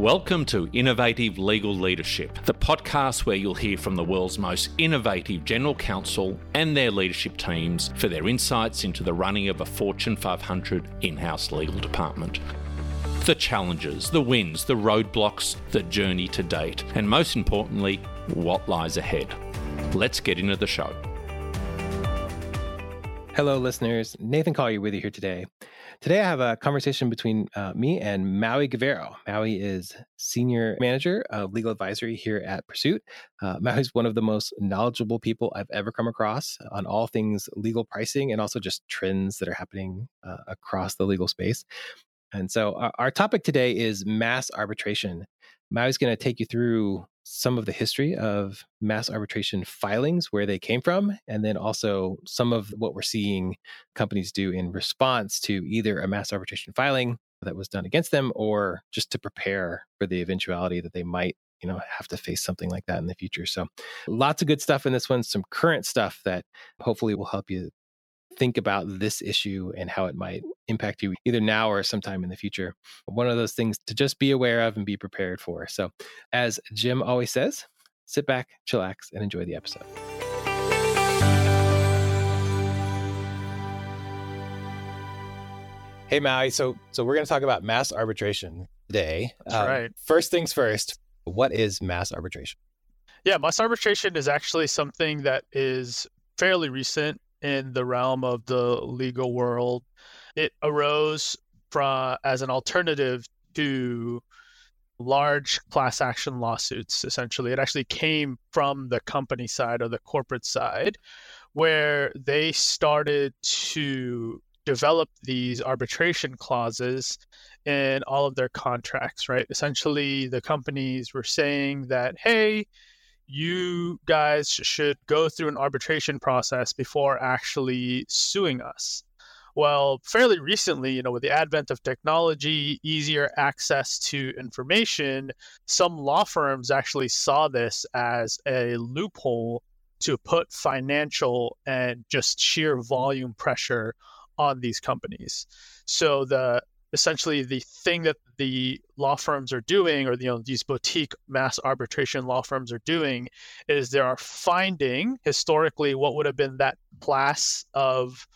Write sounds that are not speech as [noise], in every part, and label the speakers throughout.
Speaker 1: Welcome to Innovative Legal Leadership, the podcast where you'll hear from the world's most innovative general counsel and their leadership teams for their insights into the running of a Fortune 500 in house legal department. The challenges, the wins, the roadblocks, the journey to date, and most importantly, what lies ahead. Let's get into the show.
Speaker 2: Hello, listeners. Nathan Collier with you here today. Today, I have a conversation between uh, me and Maui Gevero. Maui is Senior Manager of Legal Advisory here at PERSUIT. Uh, Maui is one of the most knowledgeable people I've ever come across on all things legal pricing and also just trends that are happening uh, across the legal space. And so, our, our topic today is mass arbitration. Maui's going to take you through some of the history of mass arbitration filings, where they came from, and then also some of what we're seeing companies do in response to either a mass arbitration filing that was done against them or just to prepare for the eventuality that they might you know have to face something like that in the future. So lots of good stuff in this one some current stuff that hopefully will help you think about this issue and how it might impact you either now or sometime in the future. One of those things to just be aware of and be prepared for. So, as Jim always says, sit back, chillax, and enjoy the episode. Hey Maui, so so we're going to talk about mass arbitration today.
Speaker 3: That's um, right.
Speaker 2: First things first, what is mass arbitration?
Speaker 3: Yeah, mass arbitration is actually something that is fairly recent in the realm of the legal world. It arose from as an alternative to large class action lawsuits essentially it actually came from the company side or the corporate side where they started to develop these arbitration clauses in all of their contracts right essentially the companies were saying that hey you guys should go through an arbitration process before actually suing us. Well, fairly recently, you know, with the advent of technology, easier access to information, some law firms actually saw this as a loophole to put financial and just sheer volume pressure on these companies. So the essentially the thing that the law firms are doing or you know these boutique mass arbitration law firms are doing is they are finding historically what would have been that class of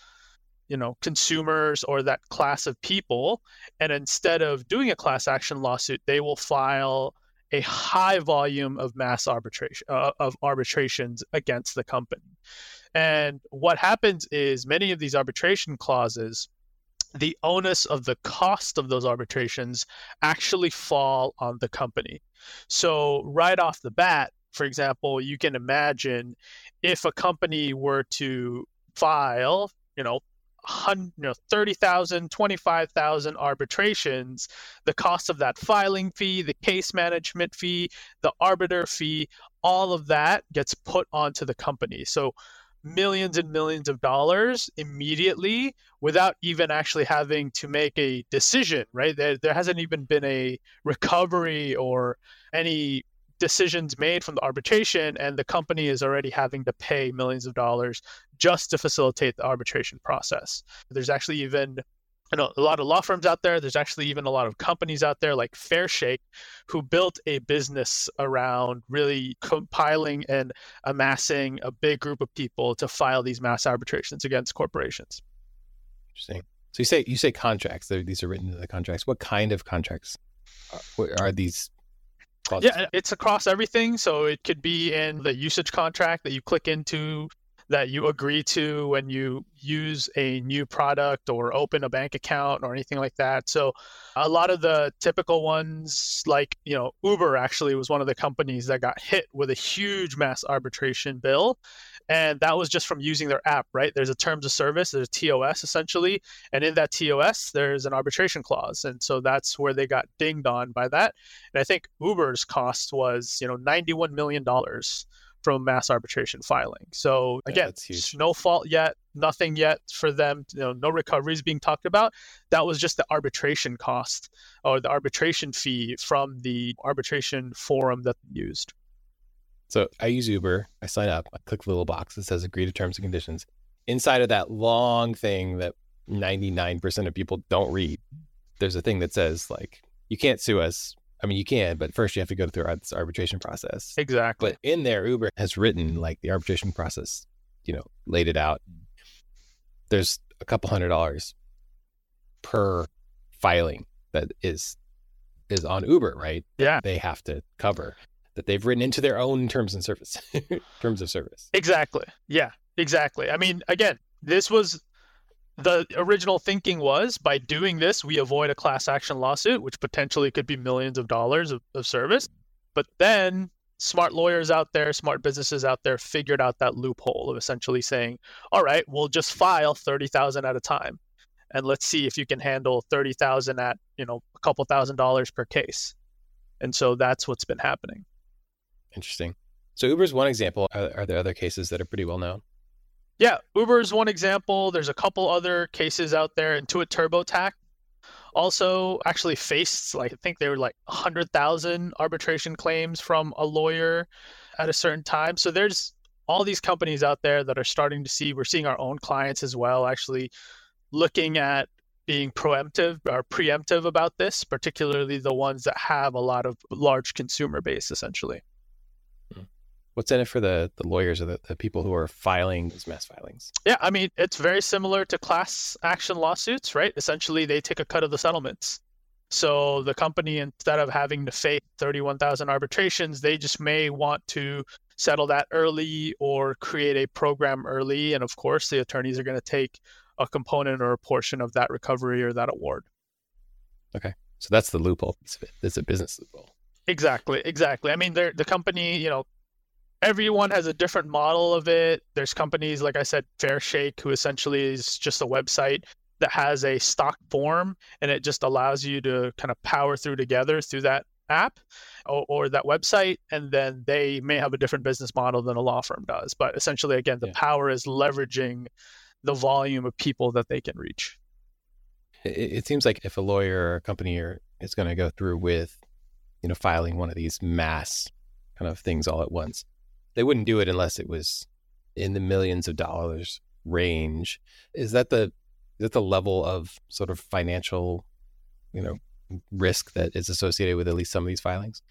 Speaker 3: you know consumers or that class of people. And instead of doing a class action lawsuit they will file a high volume of mass arbitration uh, of arbitrations against the company. And what happens is many of these arbitration clauses the onus of the cost of those arbitrations actually fall on the company. So, right off the bat, for example, you can imagine if a company were to file, you know, you know 30,000 25,000 arbitrations the cost of that filing fee the case management fee the arbiter fee all of that gets put onto the company so millions and millions of dollars immediately without even actually having to make a decision, right? There, there hasn't even been a recovery or any decisions made from the arbitration, and the company is already having to pay millions of dollars just to facilitate the arbitration process. There's actually even I know a lot of law firms out there. There's actually even a lot of companies out there like Fairshake who built a business around really compiling and amassing a big group of people to file these mass arbitrations against corporations.
Speaker 2: Interesting. So you say you say contracts. These are written into the contracts. What kind of contracts are, are these?
Speaker 3: Yeah, it's across everything. So it could be in the usage contract that you click into that you agree to when you use a new product or open a bank account or anything like that. So a lot of the typical ones like, you know, Uber actually was one of the companies that got hit with a huge mass arbitration bill and that was just from using their app, right? There's a terms of service, there's a TOS essentially, and in that TOS there's an arbitration clause. And so that's where they got dinged on by that. And I think Uber's cost was, you know, 91 million dollars from mass arbitration filing. So again, yeah, no fault yet, nothing yet for them. You know, no recoveries being talked about. That was just the arbitration cost or the arbitration fee from the arbitration forum that they used.
Speaker 2: So I use Uber. I sign up. I click the little box that says agree to terms and conditions. Inside of that long thing that 99% of people don't read, there's a thing that says like you can't sue us I mean, you can, but first you have to go through this arbitration process.
Speaker 3: Exactly.
Speaker 2: But in there, Uber has written like the arbitration process, you know, laid it out. There's a couple hundred dollars per filing that is is on Uber, right?
Speaker 3: Yeah.
Speaker 2: They have to cover that they've written into their own terms and service [laughs] terms of service.
Speaker 3: Exactly. Yeah, exactly. I mean, again, this was the original thinking was by doing this, we avoid a class action lawsuit, which potentially could be millions of dollars of, of service. But then smart lawyers out there, smart businesses out there figured out that loophole of essentially saying, all right, we'll just file 30,000 at a time. And let's see if you can handle 30,000 at, you know, a couple thousand dollars per case. And so that's what's been happening.
Speaker 2: Interesting. So Uber's one example. Are, are there other cases that are pretty well known?
Speaker 3: Yeah, Uber is one example. There's a couple other cases out there. Intuit TurboTax also actually faced like I think they were like 100,000 arbitration claims from a lawyer at a certain time. So there's all these companies out there that are starting to see we're seeing our own clients as well actually looking at being preemptive or preemptive about this, particularly the ones that have a lot of large consumer base essentially.
Speaker 2: What's in it for the, the lawyers or the, the people who are filing these mass filings?
Speaker 3: Yeah, I mean, it's very similar to class action lawsuits, right? Essentially, they take a cut of the settlements. So the company, instead of having to face 31,000 arbitrations, they just may want to settle that early or create a program early. And of course, the attorneys are going to take a component or a portion of that recovery or that award.
Speaker 2: Okay. So that's the loophole piece of it. It's a business loophole.
Speaker 3: Exactly. Exactly. I mean, the company, you know, everyone has a different model of it. There's companies like I said, Fairshake, who essentially is just a website that has a stock form and it just allows you to kind of power through together through that app or, or, that website and then they may have a different business model than a law firm does but essentially again the yeah. power is leveraging the volume of people that they can reach
Speaker 2: it, it seems like if a lawyer or a company is going to go through with you know filing one of these mass kind of things all at once they wouldn't do it unless it was in the millions of dollars range. Is that the is that the level of sort of financial, you know, risk that is associated with at least some of these filings?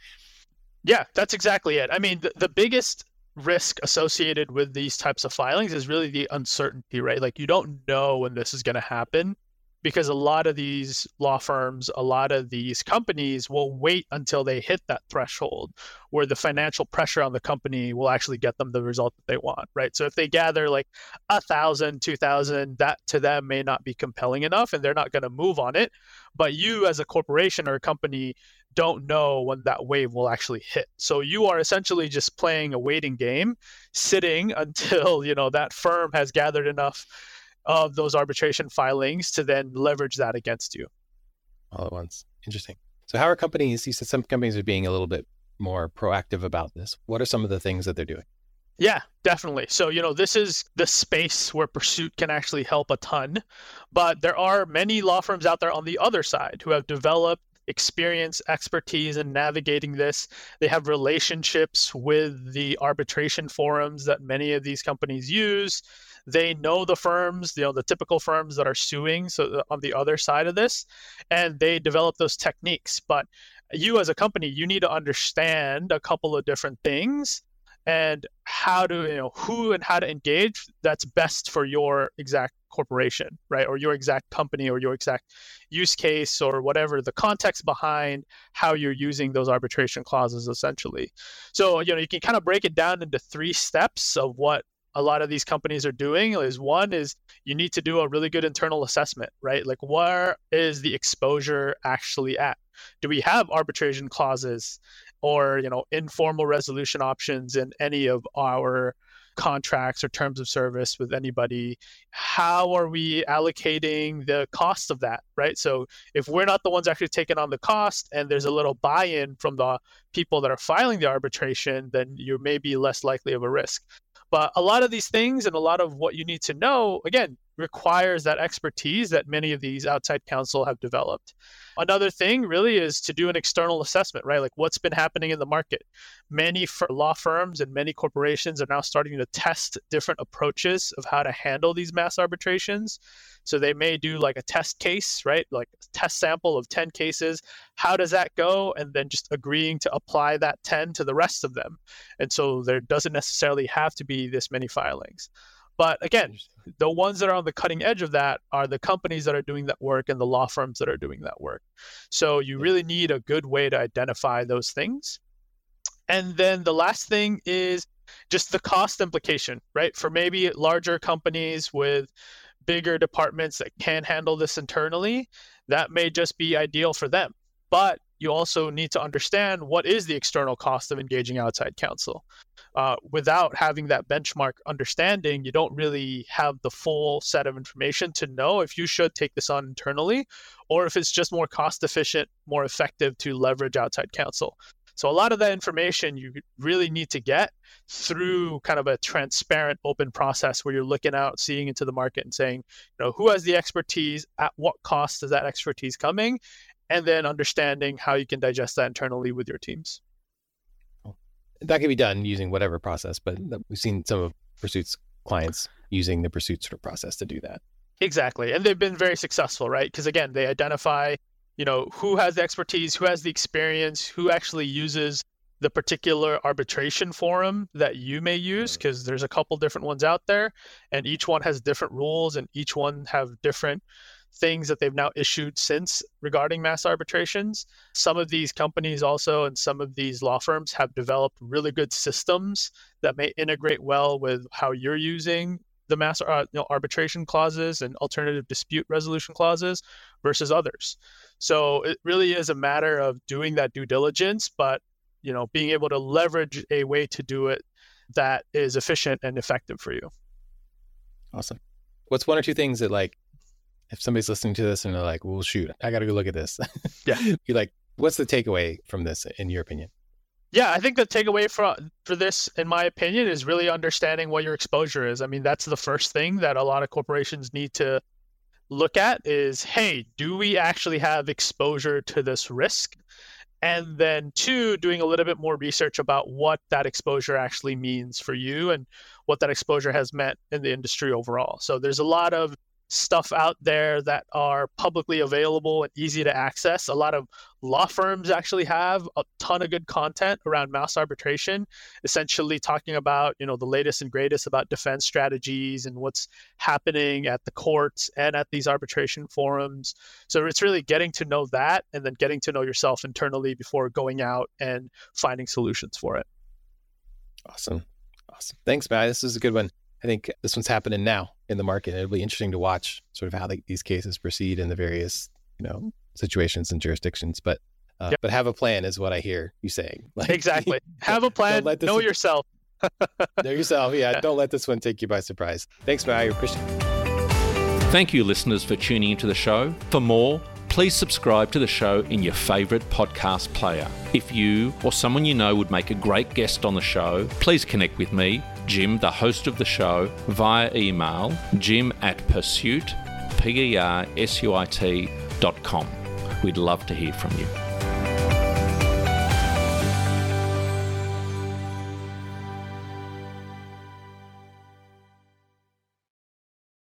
Speaker 3: Yeah, that's exactly it. I mean, the, the biggest risk associated with these types of filings is really the uncertainty, right? Like you don't know when this is going to happen because a lot of these law firms, a lot of these companies will wait until they hit that threshold where the financial pressure on the company will actually get them the result that they want, right? So if they gather like a thousand, two thousand, that to them may not be compelling enough and they're not going to move on it. But you as a corporation or a company don't know when that wave will actually hit. So you are essentially just playing a waiting game, sitting [laughs] until, you know, that firm has gathered enough of those arbitration filings to then leverage that against you.
Speaker 2: All at once. Interesting. So, how are companies? You said some companies are being a little bit more proactive about this. What are some of the things that they're doing?
Speaker 3: Yeah, definitely. So, you know, this is the space where PERSUIT can actually help a ton. But there are many law firms out there on the other side who have developed experience, expertise in navigating this. They have relationships with the arbitration forums that many of these companies use they know the firms, you know, the typical firms that are suing. So uh, on the other side of this, and they develop those techniques. But you as a company, you need to understand a couple of different things and how to you know who and how to engage that's best for your exact corporation right or your exact company or your exact use case or whatever the context behind how you're using those arbitration clauses essentially so you know you can kind of break it down into three steps of what a lot of these companies are doing is one is you need to do a really good internal assessment, right? Like where is the exposure actually at? Do we have arbitration clauses or, you know, informal resolution options in any of our contracts or terms of service with anybody how are we allocating the cost of that right? So if we're not the ones actually taking on the cost and there's a little buy-in from the people that are filing the arbitration then you may be less likely of a risk. But a lot of these things and a lot of what you need to know, again, requires that expertise that many of these outside counsel have developed. Another thing really is to do an external assessment, right? Like what's been happening in the market. Many law firms and many corporations are now starting to test different approaches of how to handle these mass arbitrations. So they may do like a test case, right? Like test sample of 10 cases. How does that go? And then just agreeing to apply that 10 to the rest of them. And so there doesn't necessarily have to be this many filings. But again, the ones that are on the cutting edge of that are the companies that are doing that work and the law firms that are doing that work. So you really need a good way to identify those things. And then the last thing is just the cost implication, right? For maybe larger companies with bigger departments that can handle this internally, that may just be ideal for them. But you also need to understand what is the external cost of engaging outside counsel. Uh, without having that benchmark understanding, you don't really have the full set of information to know if you should take this on internally or if it's just more cost efficient, more effective to leverage outside counsel. So, a lot of that information you really need to get through kind of a transparent, open process where you're looking out, seeing into the market and saying, you know, who has the expertise, at what cost is that expertise coming, and then understanding how you can digest that internally with your teams
Speaker 2: that can be done using whatever process, but we've seen some of PERSUIT's clients using the PERSUIT sort of process to do that.
Speaker 3: Exactly. And they've been very successful, right? Because again, they identify, you know, who has the expertise, who has the experience, who actually uses the particular arbitration forum that you may use because there's a couple different ones out there and each one has different rules and each one have different things that they've now issued since regarding mass arbitrations. Some of these companies also and some of these law firms have developed really good systems that may integrate well with how you're using the mass uh, you know, arbitration clauses and alternative dispute resolution clauses versus others. So it really is a matter of doing that due diligence, but you know, being able to leverage a way to do it that is efficient and effective for you.
Speaker 2: Awesome. What's one or two things that like if somebody's listening to this and they're like, well, shoot, I got to go look at this.
Speaker 3: Yeah. [laughs]
Speaker 2: You're like, what's the takeaway from this, in your opinion?
Speaker 3: Yeah, I think the takeaway for for this, in my opinion, is really understanding what your exposure is. I mean, that's the first thing that a lot of corporations need to look at is, hey, do we actually have exposure to this risk? And then two, doing a little bit more research about what that exposure actually means for you and what that exposure has meant in the industry overall. So there's a lot of stuff out there that are publicly available and easy to access. A lot of law firms actually have a ton of good content around mass arbitration, essentially talking about, you know, the latest and greatest about defense strategies and what's happening at the courts and at these arbitration forums. So it's really getting to know that and then getting to know yourself internally before going out and finding solutions for it.
Speaker 2: Awesome. Awesome. Thanks, Matt. This is a good one. I think this one's happening now in the market. It'll be interesting to watch sort of how the, these cases proceed in the various, you know, situations and jurisdictions. But uh, yep. but have a plan is what I hear you saying. [laughs]
Speaker 3: Like, exactly. [laughs] Have a plan. Know one... yourself. [laughs]
Speaker 2: know yourself. Yeah, yeah. Don't let this one take you by surprise. Thanks, Matt. I appreciate it.
Speaker 1: Thank you, listeners, for tuning into the show. For more, please subscribe to the show in your favourite podcast player. If you or someone you know would make a great guest on the show, please connect with me Jim, the host of the show, via email jim at persuit, P-E-R-S-U-I-T dot com. We'd love to hear from you.